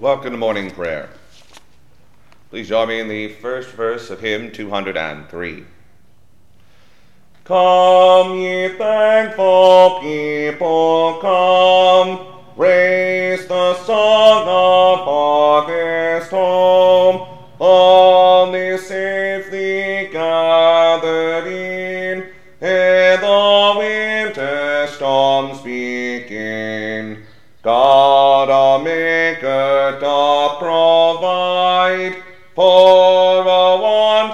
Welcome to morning prayer. Please join me in the first verse of hymn 203. Come, ye thankful people, come, raise the song of harvest home,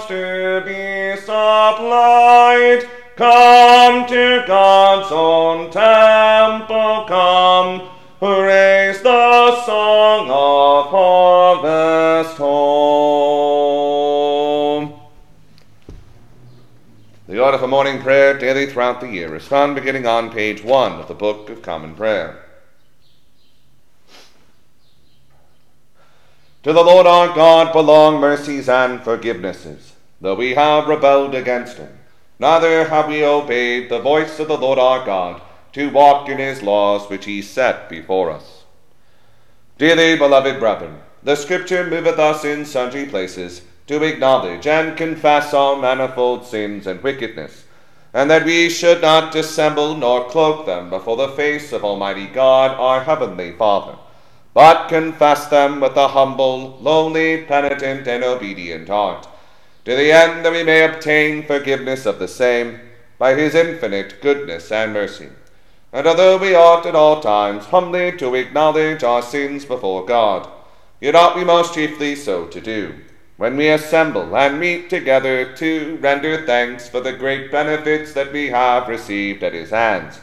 to be supplied. Come to God's own temple, come, raise the song of harvest home. The order for morning prayer daily throughout the year is found beginning on page 1 of the Book of Common Prayer. To the Lord our God belong mercies and forgivenesses, though we have rebelled against him. Neither have we obeyed the voice of the Lord our God to walk in his laws which he set before us. Dearly beloved brethren, the Scripture moveth us in sundry places to acknowledge and confess our manifold sins and wickedness, and that we should not dissemble nor cloak them before the face of Almighty God our heavenly Father but confess them with a humble, lowly, penitent, and obedient heart, to the end that we may obtain forgiveness of the same by his infinite goodness and mercy. And although we ought at all times humbly to acknowledge our sins before God, yet ought we most chiefly so to do, when we assemble and meet together to render thanks for the great benefits that we have received at his hands,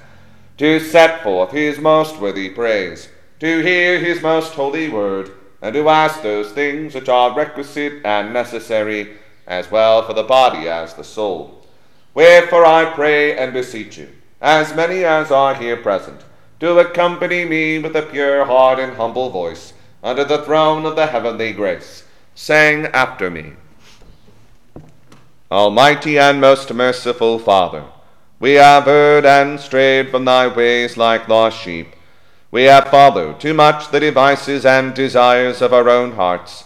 to set forth his most worthy praise, to hear his most holy word, and to ask those things which are requisite and necessary, as well for the body as the soul. Wherefore I pray and beseech you, as many as are here present, to accompany me with a pure heart and humble voice under the throne of the heavenly grace, saying after me, Almighty and most merciful Father, we have erred and strayed from thy ways like lost sheep. We have followed too much the devices and desires of our own hearts.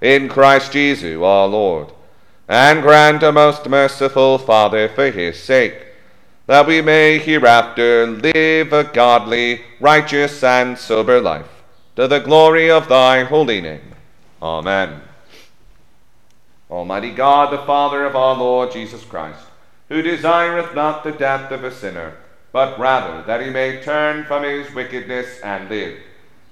in Christ Jesus our Lord. And grant, a most merciful Father, for his sake, that we may hereafter live a godly, righteous, and sober life, to the glory of thy holy name. Amen. Almighty God, the Father of our Lord Jesus Christ, who desireth not the death of a sinner, but rather that he may turn from his wickedness and live,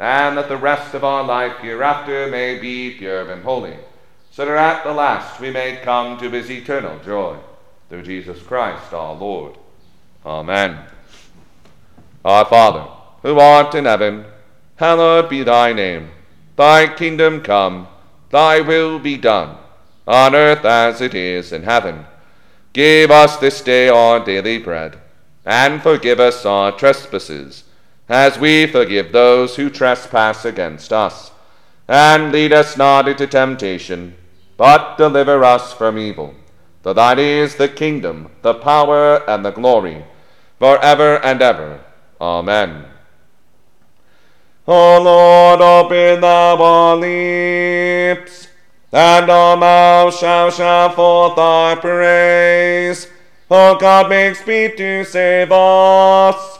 and that the rest of our life hereafter may be pure and holy, so that at the last we may come to his eternal joy, through Jesus Christ our Lord. Amen. Our Father, who art in heaven, hallowed be thy name. Thy kingdom come, thy will be done, on earth as it is in heaven. Give us this day our daily bread, and forgive us our trespasses, as we forgive those who trespass against us. And lead us not into temptation, but deliver us from evil. For thine is the kingdom, the power, and the glory, for ever and ever. Amen. O Lord, open thou our lips, and our mouth shall shout forth thy praise. O God, make speed to save us.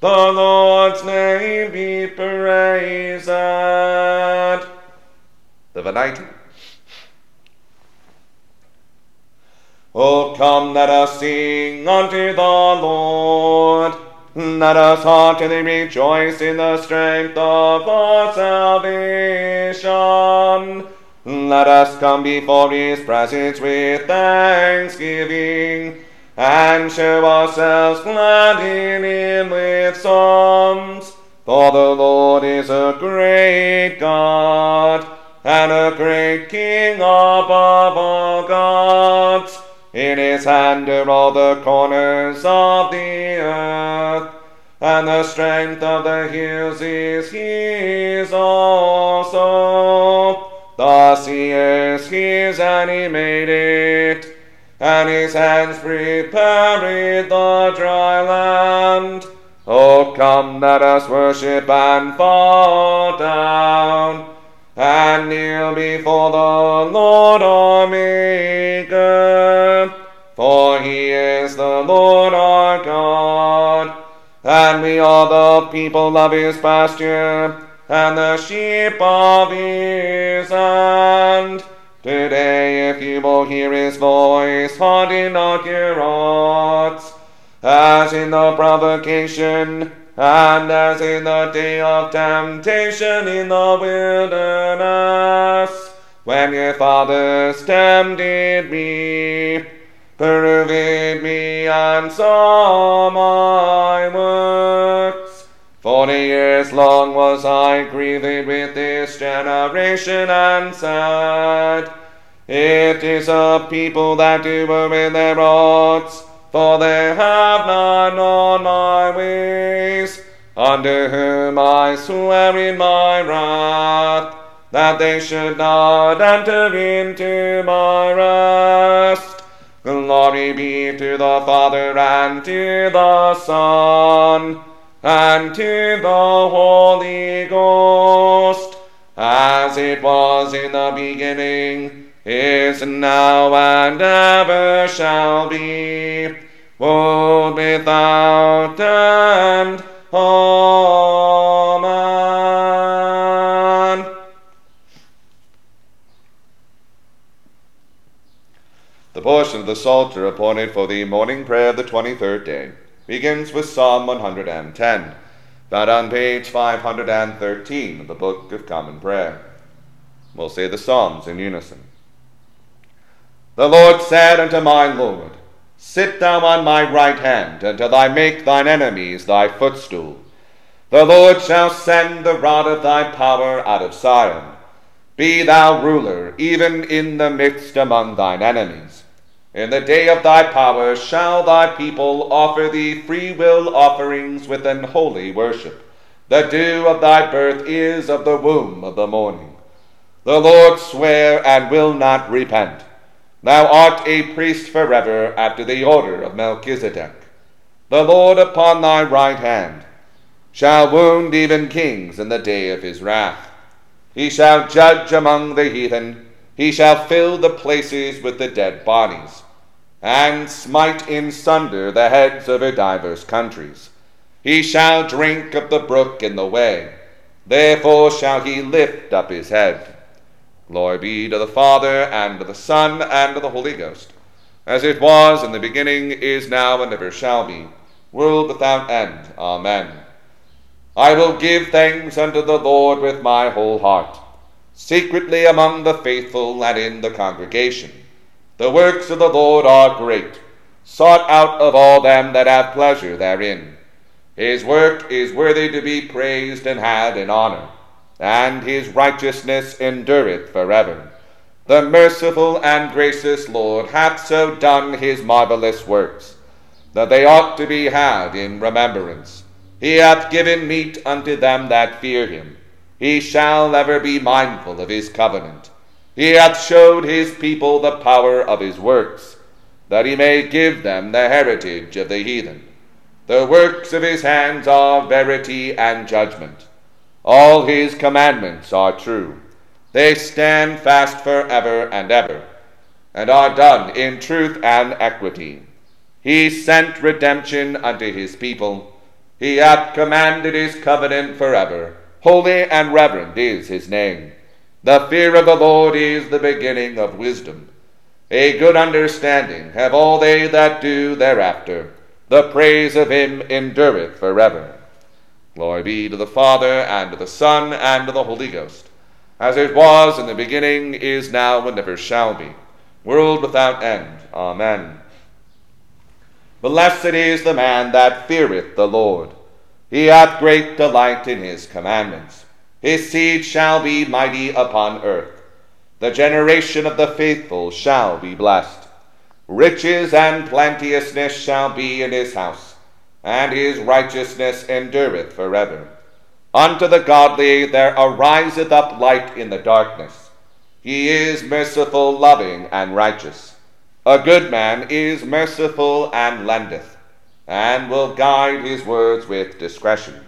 The Lord's name be praised. The Venite. Oh, come, let us sing unto the Lord. Let us heartily rejoice in the strength of our salvation. Let us come before his presence with thanksgiving, and show ourselves glad in him with psalms. For the Lord is a great God, and a great King above all gods. In his hand are all the corners of the earth, and the strength of the hills is his also. The sea is his, and he made it, and his hands prepared the dry land. Oh, come, let us worship and fall down, and kneel before the Lord our Maker. For he is the Lord our God, and we are the people of his pasture, and the sheep of his hand. Today, if you will hear his voice, harden not your hearts, as in the provocation, and as in the day of temptation in the wilderness, when your fathers tempted me, proved me, and saw my works. Forty years long was I grieved with this generation, and said, It is a people that do in their hearts, for they have not known my ways, unto whom I swear in my wrath, that they should not enter into my rest. Glory be to the Father, and to the Son, and to the Holy Ghost, as it was in the beginning, is now, and ever shall be, world without end. Amen. The portion of the Psalter appointed for the morning prayer of the 23rd day begins with Psalm 110, found on page 513 of the Book of Common Prayer. We'll say the Psalms in unison. The Lord said unto my Lord, Sit thou on my right hand, until I make thine enemies thy footstool. The Lord shall send the rod of thy power out of Zion. Be thou ruler, even in the midst among thine enemies. In the day of thy power shall thy people offer thee free will offerings with an holy worship. The dew of thy birth is of the womb of the morning. The Lord sware and will not repent. Thou art a priest forever after the order of Melchizedek. The Lord upon thy right hand shall wound even kings in the day of his wrath. He shall judge among the heathen, he shall fill the places with the dead bodies, and smite in sunder the heads of her divers countries. He shall drink of the brook in the way, therefore shall he lift up his head. Glory be to the Father, and to the Son, and to the Holy Ghost, as it was in the beginning, is now, and ever shall be, world without end. Amen. I will give thanks unto the Lord with my whole heart, secretly among the faithful and in the congregation. The works of the Lord are great, sought out of all them that have pleasure therein. His work is worthy to be praised and had in honor and his righteousness endureth forever. The merciful and gracious Lord hath so done his marvelous works, that they ought to be had in remembrance. He hath given meat unto them that fear him. He shall ever be mindful of his covenant. He hath showed his people the power of his works, that he may give them the heritage of the heathen. The works of his hands are verity and judgment. All his commandments are true. They stand fast forever and ever, and are done in truth and equity. He sent redemption unto his people. He hath commanded his covenant forever. Holy and reverend is his name. The fear of the Lord is the beginning of wisdom. A good understanding have all they that do thereafter. The praise of him endureth forever. Glory be to the Father, and to the Son, and to the Holy Ghost, as it was in the beginning, is now, and ever shall be, world without end. Amen. Blessed is the man that feareth the Lord. He hath great delight in his commandments. His seed shall be mighty upon earth. The generation of the faithful shall be blessed. Riches and plenteousness shall be in his house, and his righteousness endureth forever. Unto the godly there ariseth up light in the darkness. He is merciful, loving, and righteous. A good man is merciful and lendeth, and will guide his words with discretion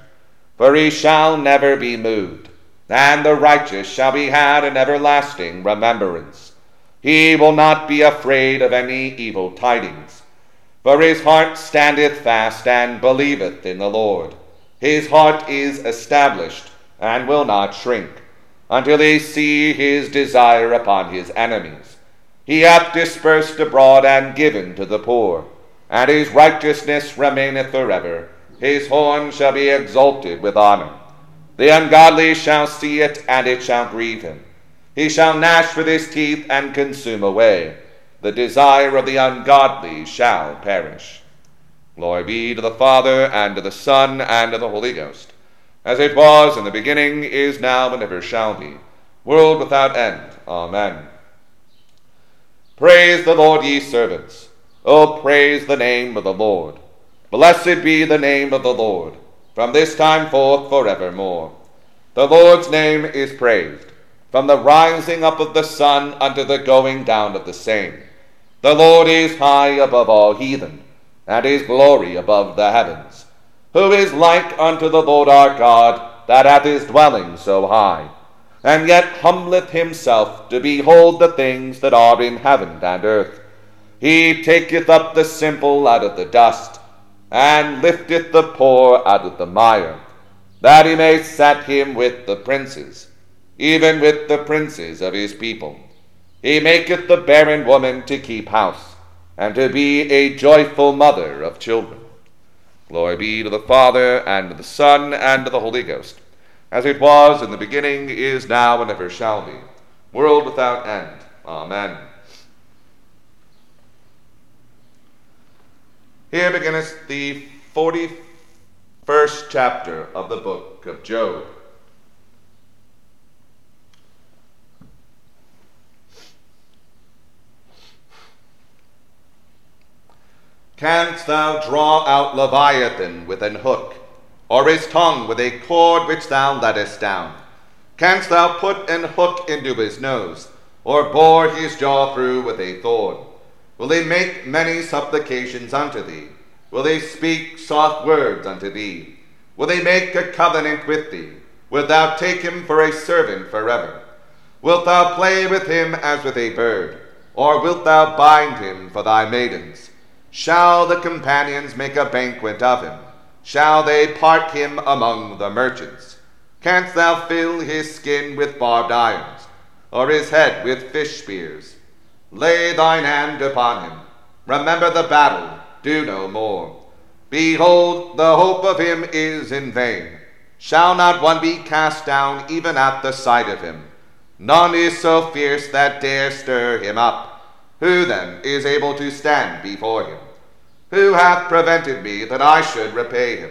for he shall never be moved, and the righteous shall be had in everlasting remembrance. He will not be afraid of any evil tidings, for his heart standeth fast and believeth in the Lord. His heart is established and will not shrink, until he see his desire upon his enemies. He hath dispersed abroad and given to the poor, and his righteousness remaineth forever his horn shall be exalted with honor. The ungodly shall see it, and it shall grieve him. He shall gnash with his teeth and consume away. The desire of the ungodly shall perish. Glory be to the Father, and to the Son, and to the Holy Ghost, as it was in the beginning, is now, and ever shall be, world without end. Amen. Praise the Lord, ye servants. O praise the name of the Lord. Blessed be the name of the Lord, from this time forth forevermore. The Lord's name is praised, from the rising up of the sun unto the going down of the same. The Lord is high above all heathen, and his glory above the heavens. Who is like unto the Lord our God, that hath his dwelling so high, and yet humbleth himself to behold the things that are in heaven and earth? He taketh up the simple out of the dust, and lifteth the poor out of the mire, that he may set him with the princes, even with the princes of his people. He maketh the barren woman to keep house, and to be a joyful mother of children. Glory be to the Father, and to the Son, and to the Holy Ghost, as it was in the beginning, is now, and ever shall be, world without end. Amen. Here beginneth the 41st chapter of the book of Job. Canst thou draw out Leviathan with an hook, or his tongue with a cord which thou lettest down? Canst thou put an hook into his nose, or bore his jaw through with a thorn? Will they make many supplications unto thee? Will they speak soft words unto thee? Will they make a covenant with thee? Wilt thou take him for a servant forever? Wilt thou play with him as with a bird? Or wilt thou bind him for thy maidens? Shall the companions make a banquet of him? Shall they part him among the merchants? Canst thou fill his skin with barbed irons, or his head with fish spears? Lay thine hand upon him. Remember the battle. Do no more. Behold, the hope of him is in vain. Shall not one be cast down even at the sight of him? None is so fierce that dare stir him up. Who then is able to stand before him? Who hath prevented me that I should repay him?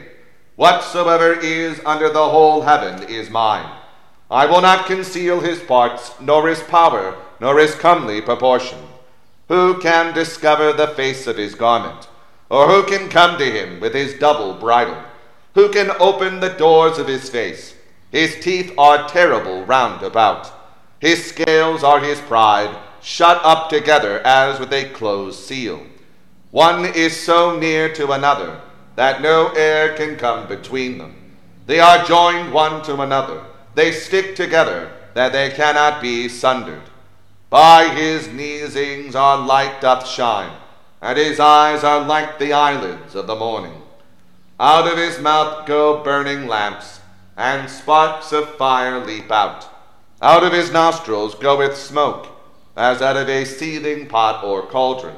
Whatsoever is under the whole heaven is mine. I will not conceal his parts, nor his power, nor his comely proportion. Who can discover the face of his garment? Or who can come to him with his double bridle? Who can open the doors of his face? His teeth are terrible round about. His scales are his pride, shut up together as with a closed seal. One is so near to another that no air can come between them. They are joined one to another. They stick together that they cannot be sundered. By his neesings our light doth shine, and his eyes are like the eyelids of the morning. Out of his mouth go burning lamps, and sparks of fire leap out. Out of his nostrils goeth smoke, as out of a seething pot or cauldron.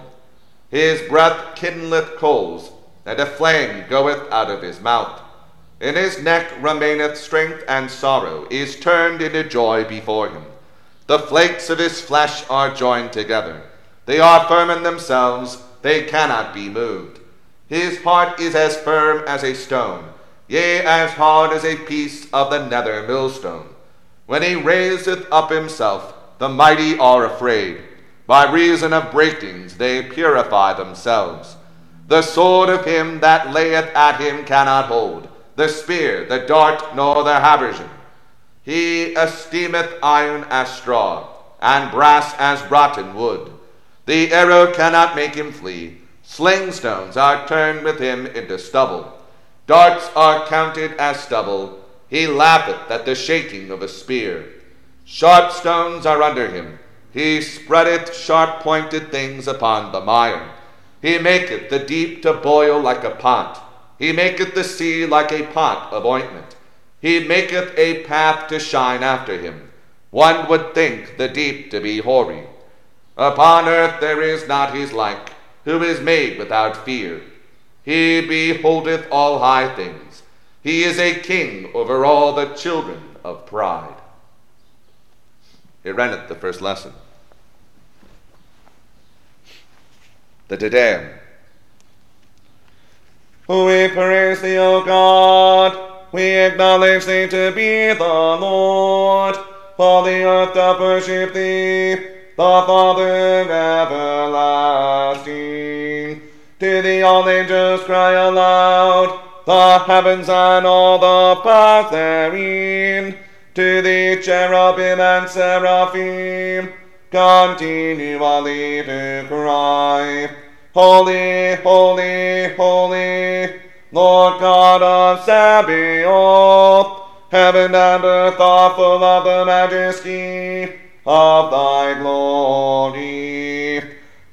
His breath kindleth coals, and a flame goeth out of his mouth. In his neck remaineth strength, and sorrow is turned into joy before him. The flakes of his flesh are joined together. They are firm in themselves, they cannot be moved. His heart is as firm as a stone, yea, as hard as a piece of the nether millstone. When he raiseth up himself, the mighty are afraid. By reason of breakings they purify themselves. The sword of him that layeth at him cannot hold, the spear, the dart, nor the habergeon. He esteemeth iron as straw, and brass as rotten wood. The arrow cannot make him flee. Sling stones are turned with him into stubble. Darts are counted as stubble. He laugheth at the shaking of a spear. Sharp stones are under him. He spreadeth sharp pointed things upon the mire. He maketh the deep to boil like a pot. He maketh the sea like a pot of ointment. He maketh a path to shine after him. One would think the deep to be hoary. Upon earth there is not his like, who is made without fear. He beholdeth all high things. He is a king over all the children of pride. Here endeth the first lesson. The Te Deum. We praise thee, O God. We acknowledge thee to be the Lord. All the earth doth worship thee, the Father everlasting. To thee all angels cry aloud, the heavens and all the powers therein. To thee cherubim and seraphim continually to cry, Holy, holy, holy, Lord God of Sabaoth. Heaven and earth are full of the majesty of thy glory.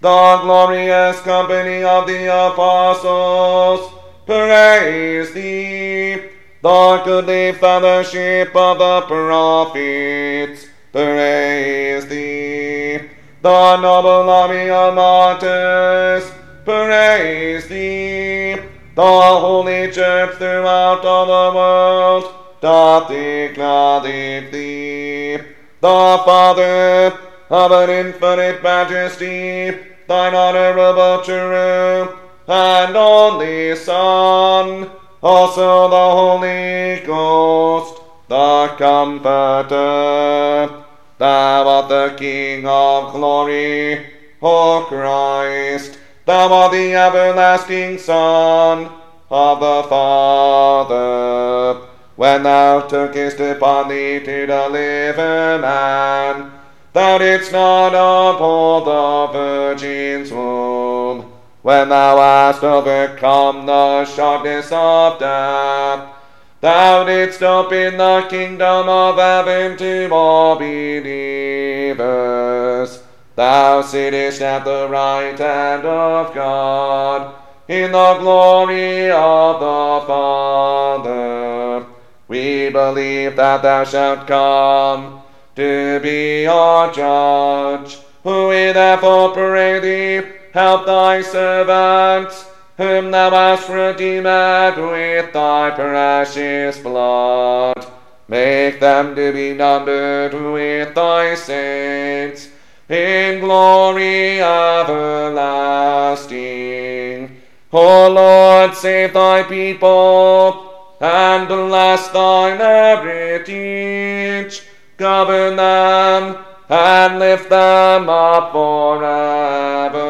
The glorious company of the apostles praise thee. The goodly fellowship of the prophets praise thee. The noble army of martyrs praise thee. The holy church throughout all the world doth declare thee. The Father of an infinite majesty, thine honorable true and only Son, also the Holy Ghost, the Comforter. Thou art the King of glory, O Christ. Thou art the everlasting Son of the Father. When thou tookest upon thee to deliver man, thou didst not uphold the Virgin's womb. When thou hast overcome the sharpness of death, thou didst open the kingdom of heaven to all believers. Thou sittest at the right hand of God, in the glory of the Father. We believe that thou shalt come to be our judge. We therefore pray thee, help thy servants, whom thou hast redeemed with thy precious blood. Make them to be numbered with thy saints in glory everlasting. O Lord, save thy people and bless thine heritage. Govern them and lift them up forever.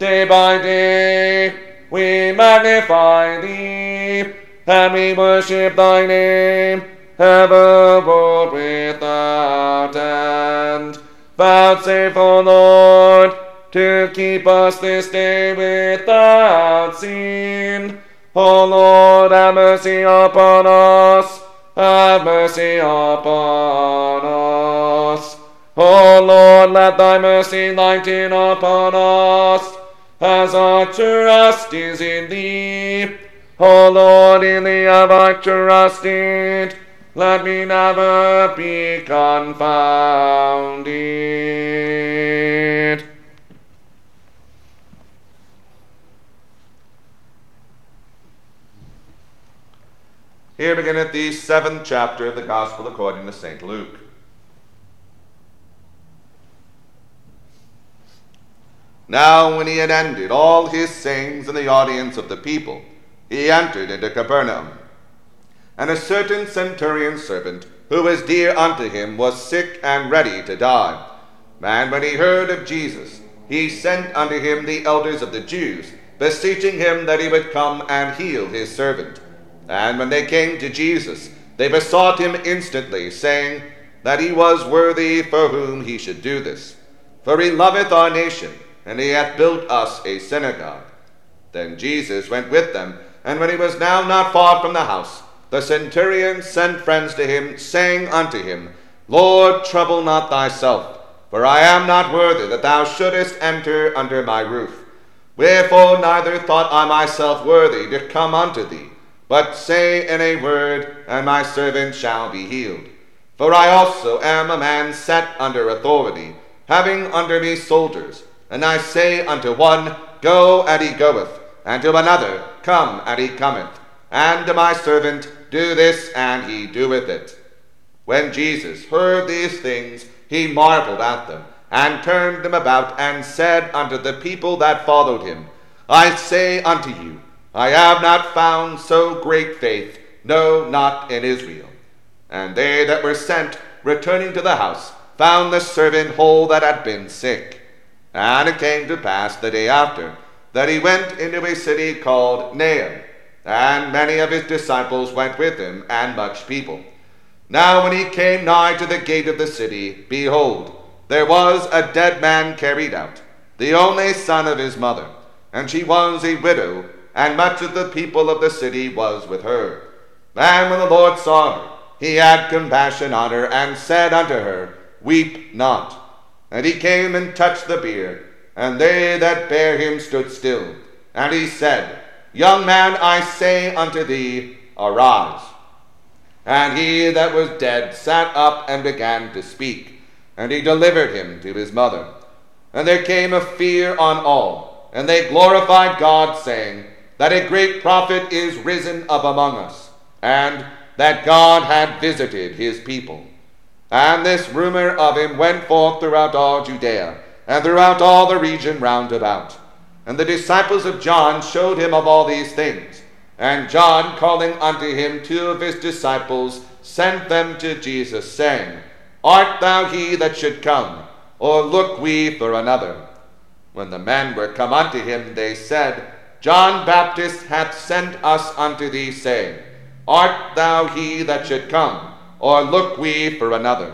Day by day we magnify thee, and we worship thy name, ever without end. Vouchsafe, O Lord, to keep us this day without sin. O Lord, have mercy upon us. Have mercy upon us. O Lord, let thy mercy lighten upon us, as our trust is in thee. O Lord, in thee have I trusted. Let me never be confounded. Here beginneth the seventh chapter of the Gospel according to St. Luke. Now, when he had ended all his sayings in the audience of the people, he entered into Capernaum. And a certain centurion servant, who was dear unto him, was sick and ready to die. And when he heard of Jesus, he sent unto him the elders of the Jews, beseeching him that he would come and heal his servant. And when they came to Jesus, they besought him instantly, saying that he was worthy for whom he should do this. For he loveth our nation, and he hath built us a synagogue. Then Jesus went with them, and when he was now not far from the house, the centurion sent friends to him, saying unto him, Lord, trouble not thyself, for I am not worthy that thou shouldest enter under my roof. Wherefore neither thought I myself worthy to come unto thee, but say in a word, and my servant shall be healed. For I also am a man set under authority, having under me soldiers. And I say unto one, Go, and he goeth, and to another, Come, and he cometh, and to my servant, Do this, and he doeth it. When Jesus heard these things, he marveled at them, and turned them about, and said unto the people that followed him, I say unto you, I have not found so great faith, no, not in Israel. And they that were sent, returning to the house, found the servant whole that had been sick. And it came to pass the day after that he went into a city called Nain, and many of his disciples went with him, and much people. Now, when he came nigh to the gate of the city, behold, there was a dead man carried out, the only son of his mother, and she was a widow, and much of the people of the city was with her. And when the Lord saw her, he had compassion on her, and said unto her, Weep not. And he came and touched the bier, and they that bare him stood still. And he said, Young man, I say unto thee, arise. And he that was dead sat up and began to speak, and he delivered him to his mother. And there came a fear on all, and they glorified God, saying, That a great prophet is risen up among us, and that God had visited his people. And this rumor of him went forth throughout all Judea, and throughout all the region round about. And the disciples of John showed him of all these things. And John, calling unto him two of his disciples, sent them to Jesus, saying, Art thou he that should come, or look we for another? When the men were come unto him, they said, John Baptist hath sent us unto thee, saying, Art thou he that should come? or look we for another?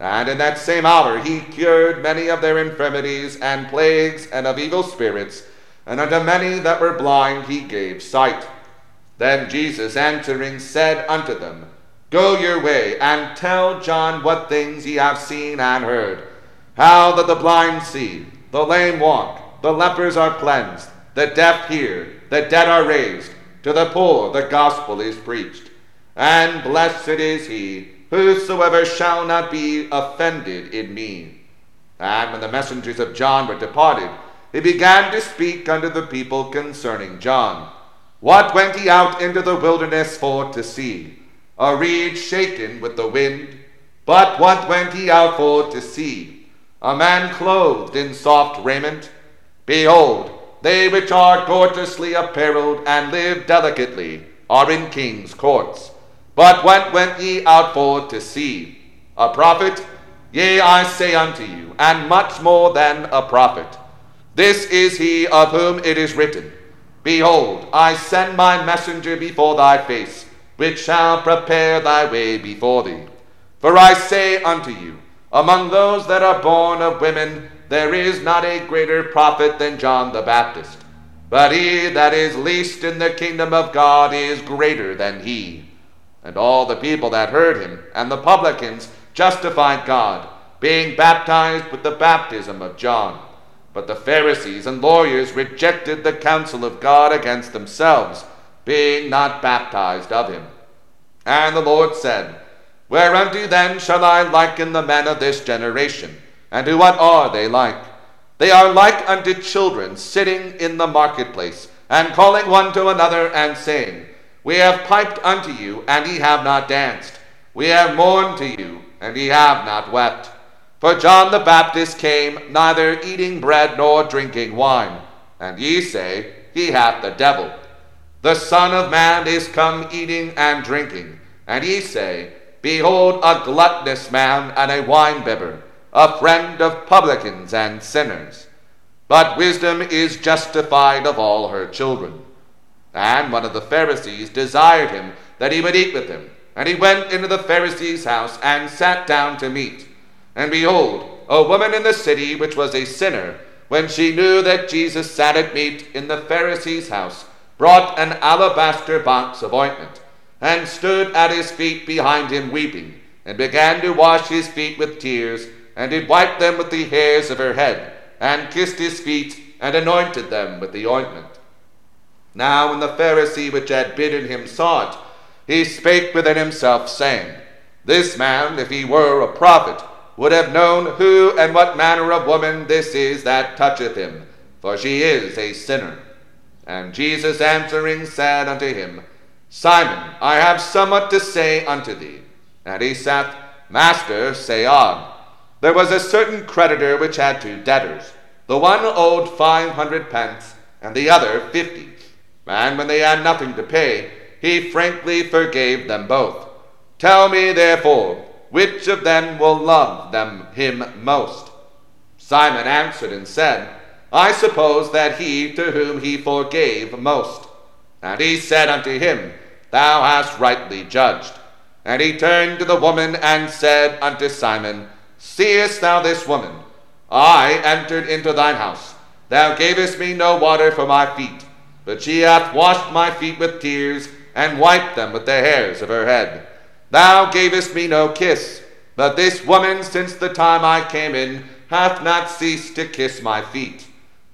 And in that same hour he cured many of their infirmities and plagues and of evil spirits, and unto many that were blind he gave sight. Then Jesus answering said unto them, Go your way, and tell John what things ye have seen and heard, how that the blind see, the lame walk, the lepers are cleansed, the deaf hear, the dead are raised, to the poor the gospel is preached and blessed is he whosoever shall not be offended in me. And when the messengers of John were departed, he began to speak unto the people concerning John. What went he out into the wilderness for to see? A reed shaken with the wind? But what went he out for to see? A man clothed in soft raiment? Behold, they which are gorgeously apparelled and live delicately are in kings' courts. But what went ye out for to see? A prophet? Yea, I say unto you, and much more than a prophet. This is he of whom it is written, Behold, I send my messenger before thy face, which shall prepare thy way before thee. For I say unto you, Among those that are born of women, there is not a greater prophet than John the Baptist. But he that is least in the kingdom of God is greater than he. And all the people that heard him, and the publicans, justified God, being baptized with the baptism of John. But the Pharisees and lawyers rejected the counsel of God against themselves, being not baptized of him. And the Lord said, Whereunto then shall I liken the men of this generation? And to what are they like? They are like unto children sitting in the marketplace, and calling one to another, and saying, We have piped unto you, and ye have not danced. We have mourned to you, and ye have not wept. For John the Baptist came neither eating bread nor drinking wine, and ye say, He hath the devil. The Son of Man is come eating and drinking, and ye say, Behold a gluttonous man and a winebibber, a friend of publicans and sinners. But wisdom is justified of all her children. And one of the Pharisees desired him that he would eat with him. And he went into the Pharisee's house and sat down to meat. And behold, a woman in the city, which was a sinner, when she knew that Jesus sat at meat in the Pharisee's house, brought an alabaster box of ointment and stood at his feet behind him weeping, and began to wash his feet with tears, and did wipe them with the hairs of her head, and kissed his feet, and anointed them with the ointment. Now when the Pharisee which had bidden him saw it, he spake within himself, saying, This man, if he were a prophet, would have known who and what manner of woman this is that toucheth him, for she is a sinner. And Jesus answering said unto him, Simon, I have somewhat to say unto thee. And he saith, Master, say on. There was a certain creditor which had two debtors. The one owed five hundred pence, and the other fifty. And when they had nothing to pay, he frankly forgave them both. Tell me, therefore, which of them will love them him most? Simon answered and said, I suppose that he to whom he forgave most. And he said unto him, Thou hast rightly judged. And he turned to the woman and said unto Simon, Seest thou this woman? I entered into thine house. Thou gavest me no water for my feet, but she hath washed my feet with tears, and wiped them with the hairs of her head. Thou gavest me no kiss, but this woman, since the time I came in, hath not ceased to kiss my feet.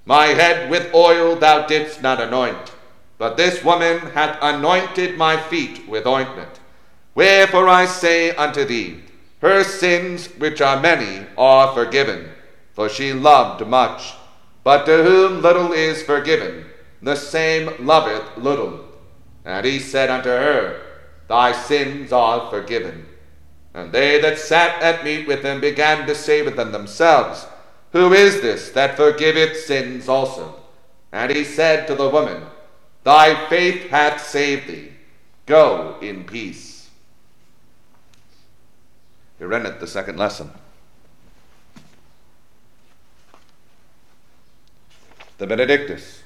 My head with oil thou didst not anoint but this woman hath anointed my feet with ointment. Wherefore I say unto thee, her sins, which are many, are forgiven, for she loved much. But to whom little is forgiven, the same loveth little. And he said unto her, Thy sins are forgiven. And they that sat at meat with him began to say within themselves, Who is this that forgiveth sins also? And he said to the woman, Thy faith hath saved thee. Go in peace. Here endeth the second lesson. The Benedictus.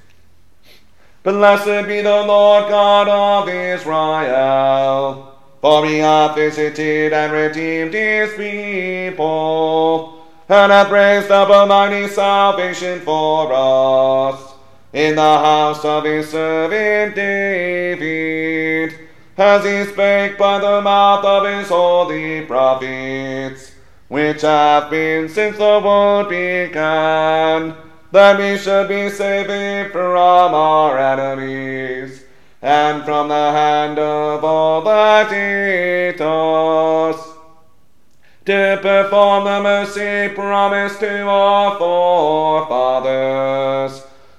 Blessed be the Lord God of Israel, for he hath visited and redeemed his people, and hath raised up a mighty salvation for us in the house of his servant David, as he spake by the mouth of his holy prophets, which have been since the world began, that we should be saved from our enemies, and from the hand of all that hate us, to perform the mercy promised to our forefathers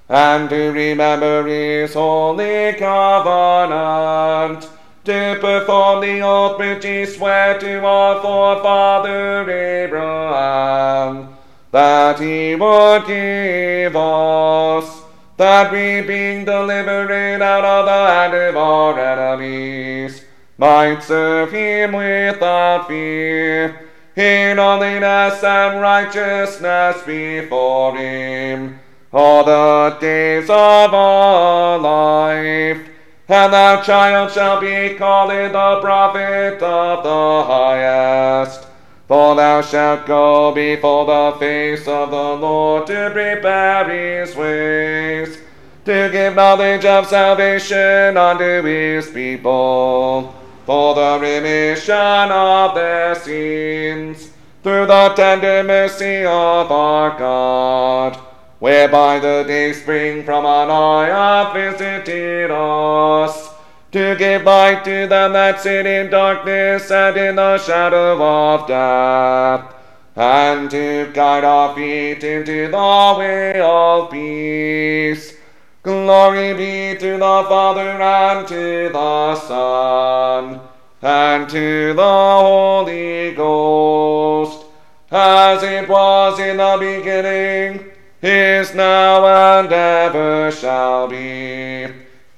and to remember his holy covenant, to perform the oath which he swore to our forefather Abraham, that he would give us, that we being delivered out of the hand of our enemies, might serve him without fear, in holiness and righteousness before him all the days of our life. And thou, child, shalt be called the prophet of the highest. For thou shalt go before the face of the Lord to prepare his ways, to give knowledge of salvation unto his people, for the remission of their sins, through the tender mercy of our God, whereby the day spring from on high hath visited us to give light to them that sit in darkness and in the shadow of death, and to guide our feet into the way of peace. Glory be to the Father and to the Son and to the Holy Ghost, as it was in the beginning, is now, and ever shall be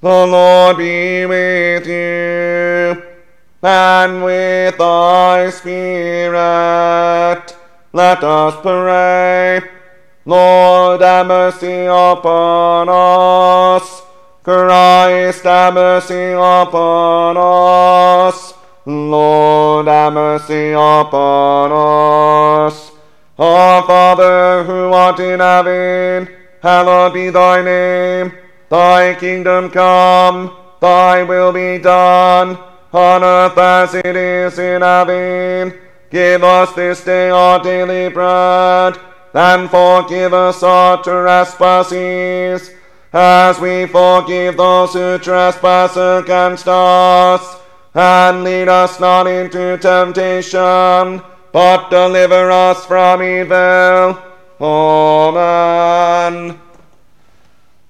The Lord be with you, and with thy spirit. Let us pray. Lord, have mercy upon us. Christ, have mercy upon us. Lord, have mercy upon us. Our Father, who art in heaven, hallowed be thy name. Thy kingdom come, thy will be done, on earth as it is in heaven. Give us this day our daily bread, and forgive us our trespasses, as we forgive those who trespass against us. And lead us not into temptation, but deliver us from evil. Amen.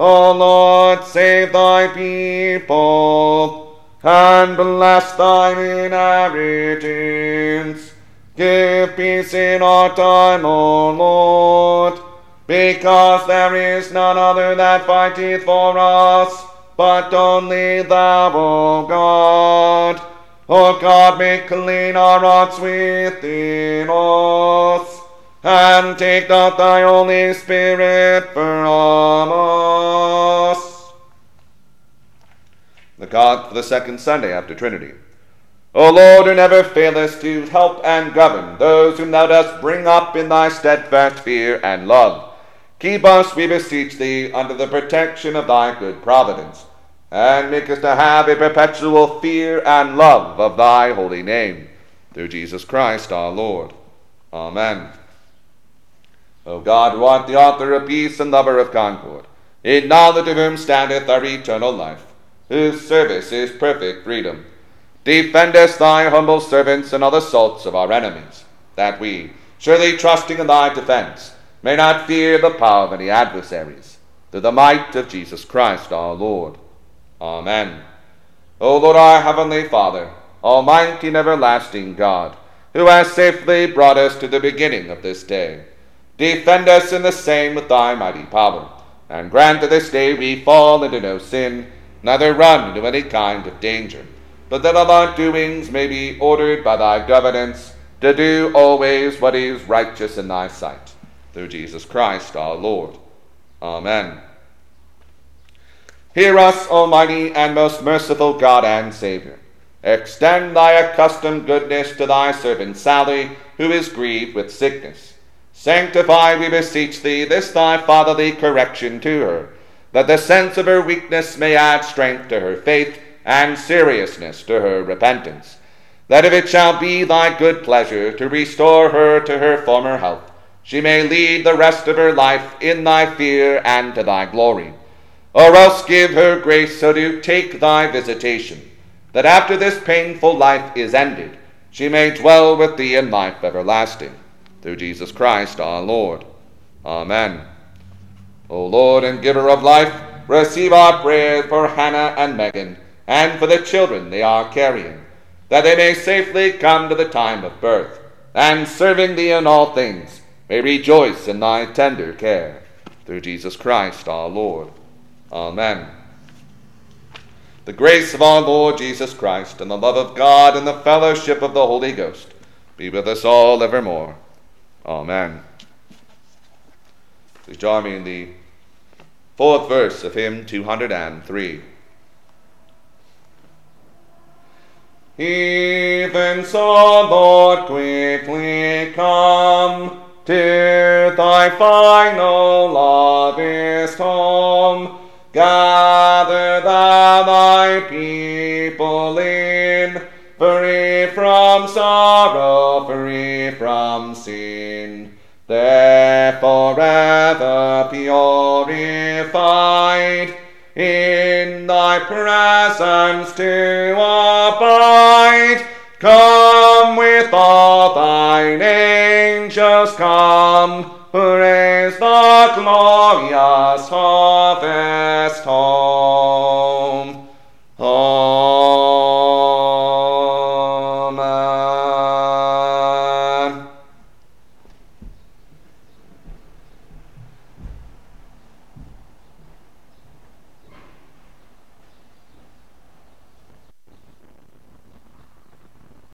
O Lord, save thy people, and bless thine inheritance. Give peace in our time, O Lord, because there is none other that fighteth for us, but only thou, O God. O God, make clean our hearts within us and take not thy Holy Spirit from us. The God for the second Sunday after Trinity. O Lord, who never failest to help and govern those whom thou dost bring up in thy steadfast fear and love, keep us, we beseech thee, under the protection of thy good providence, and make us to have a perpetual fear and love of thy holy name, through Jesus Christ our Lord. Amen. O God, who art the author of peace and lover of concord, in knowledge of whom standeth our eternal life, whose service is perfect freedom, defend us, thy humble servants, and all assaults of our enemies, that we, surely trusting in thy defense, may not fear the power of any adversaries, through the might of Jesus Christ our Lord. Amen. O Lord, our heavenly Father, almighty and everlasting God, who has safely brought us to the beginning of this day, Defend us in the same with thy mighty power, and grant that this day we fall into no sin, neither run into any kind of danger, but that all our doings may be ordered by thy governance, to do always what is righteous in thy sight. Through Jesus Christ our Lord. Amen. Hear us, Almighty and most merciful God and Saviour. Extend thy accustomed goodness to thy servant Sally, who is grieved with sickness. Sanctify, we beseech thee, this thy fatherly correction to her, that the sense of her weakness may add strength to her faith and seriousness to her repentance. That if it shall be thy good pleasure to restore her to her former health, she may lead the rest of her life in thy fear and to thy glory. Or else give her grace so to take thy visitation, that after this painful life is ended, she may dwell with thee in life everlasting. Through Jesus Christ our Lord. Amen. O Lord and giver of life, receive our prayer for Hannah and Megan, and for the children they are carrying, that they may safely come to the time of birth, and serving thee in all things, may rejoice in thy tender care. Through Jesus Christ our Lord. Amen. The grace of our Lord Jesus Christ, and the love of God, and the fellowship of the Holy Ghost be with us all evermore. Amen. Please join me in the fourth verse of hymn 203. Even so, Lord, quickly come to thy final lovest home. Gather thou thy people in, free from sin. There forever purified in thy presence to abide. Come with all thine angels, come, praise the glorious hope.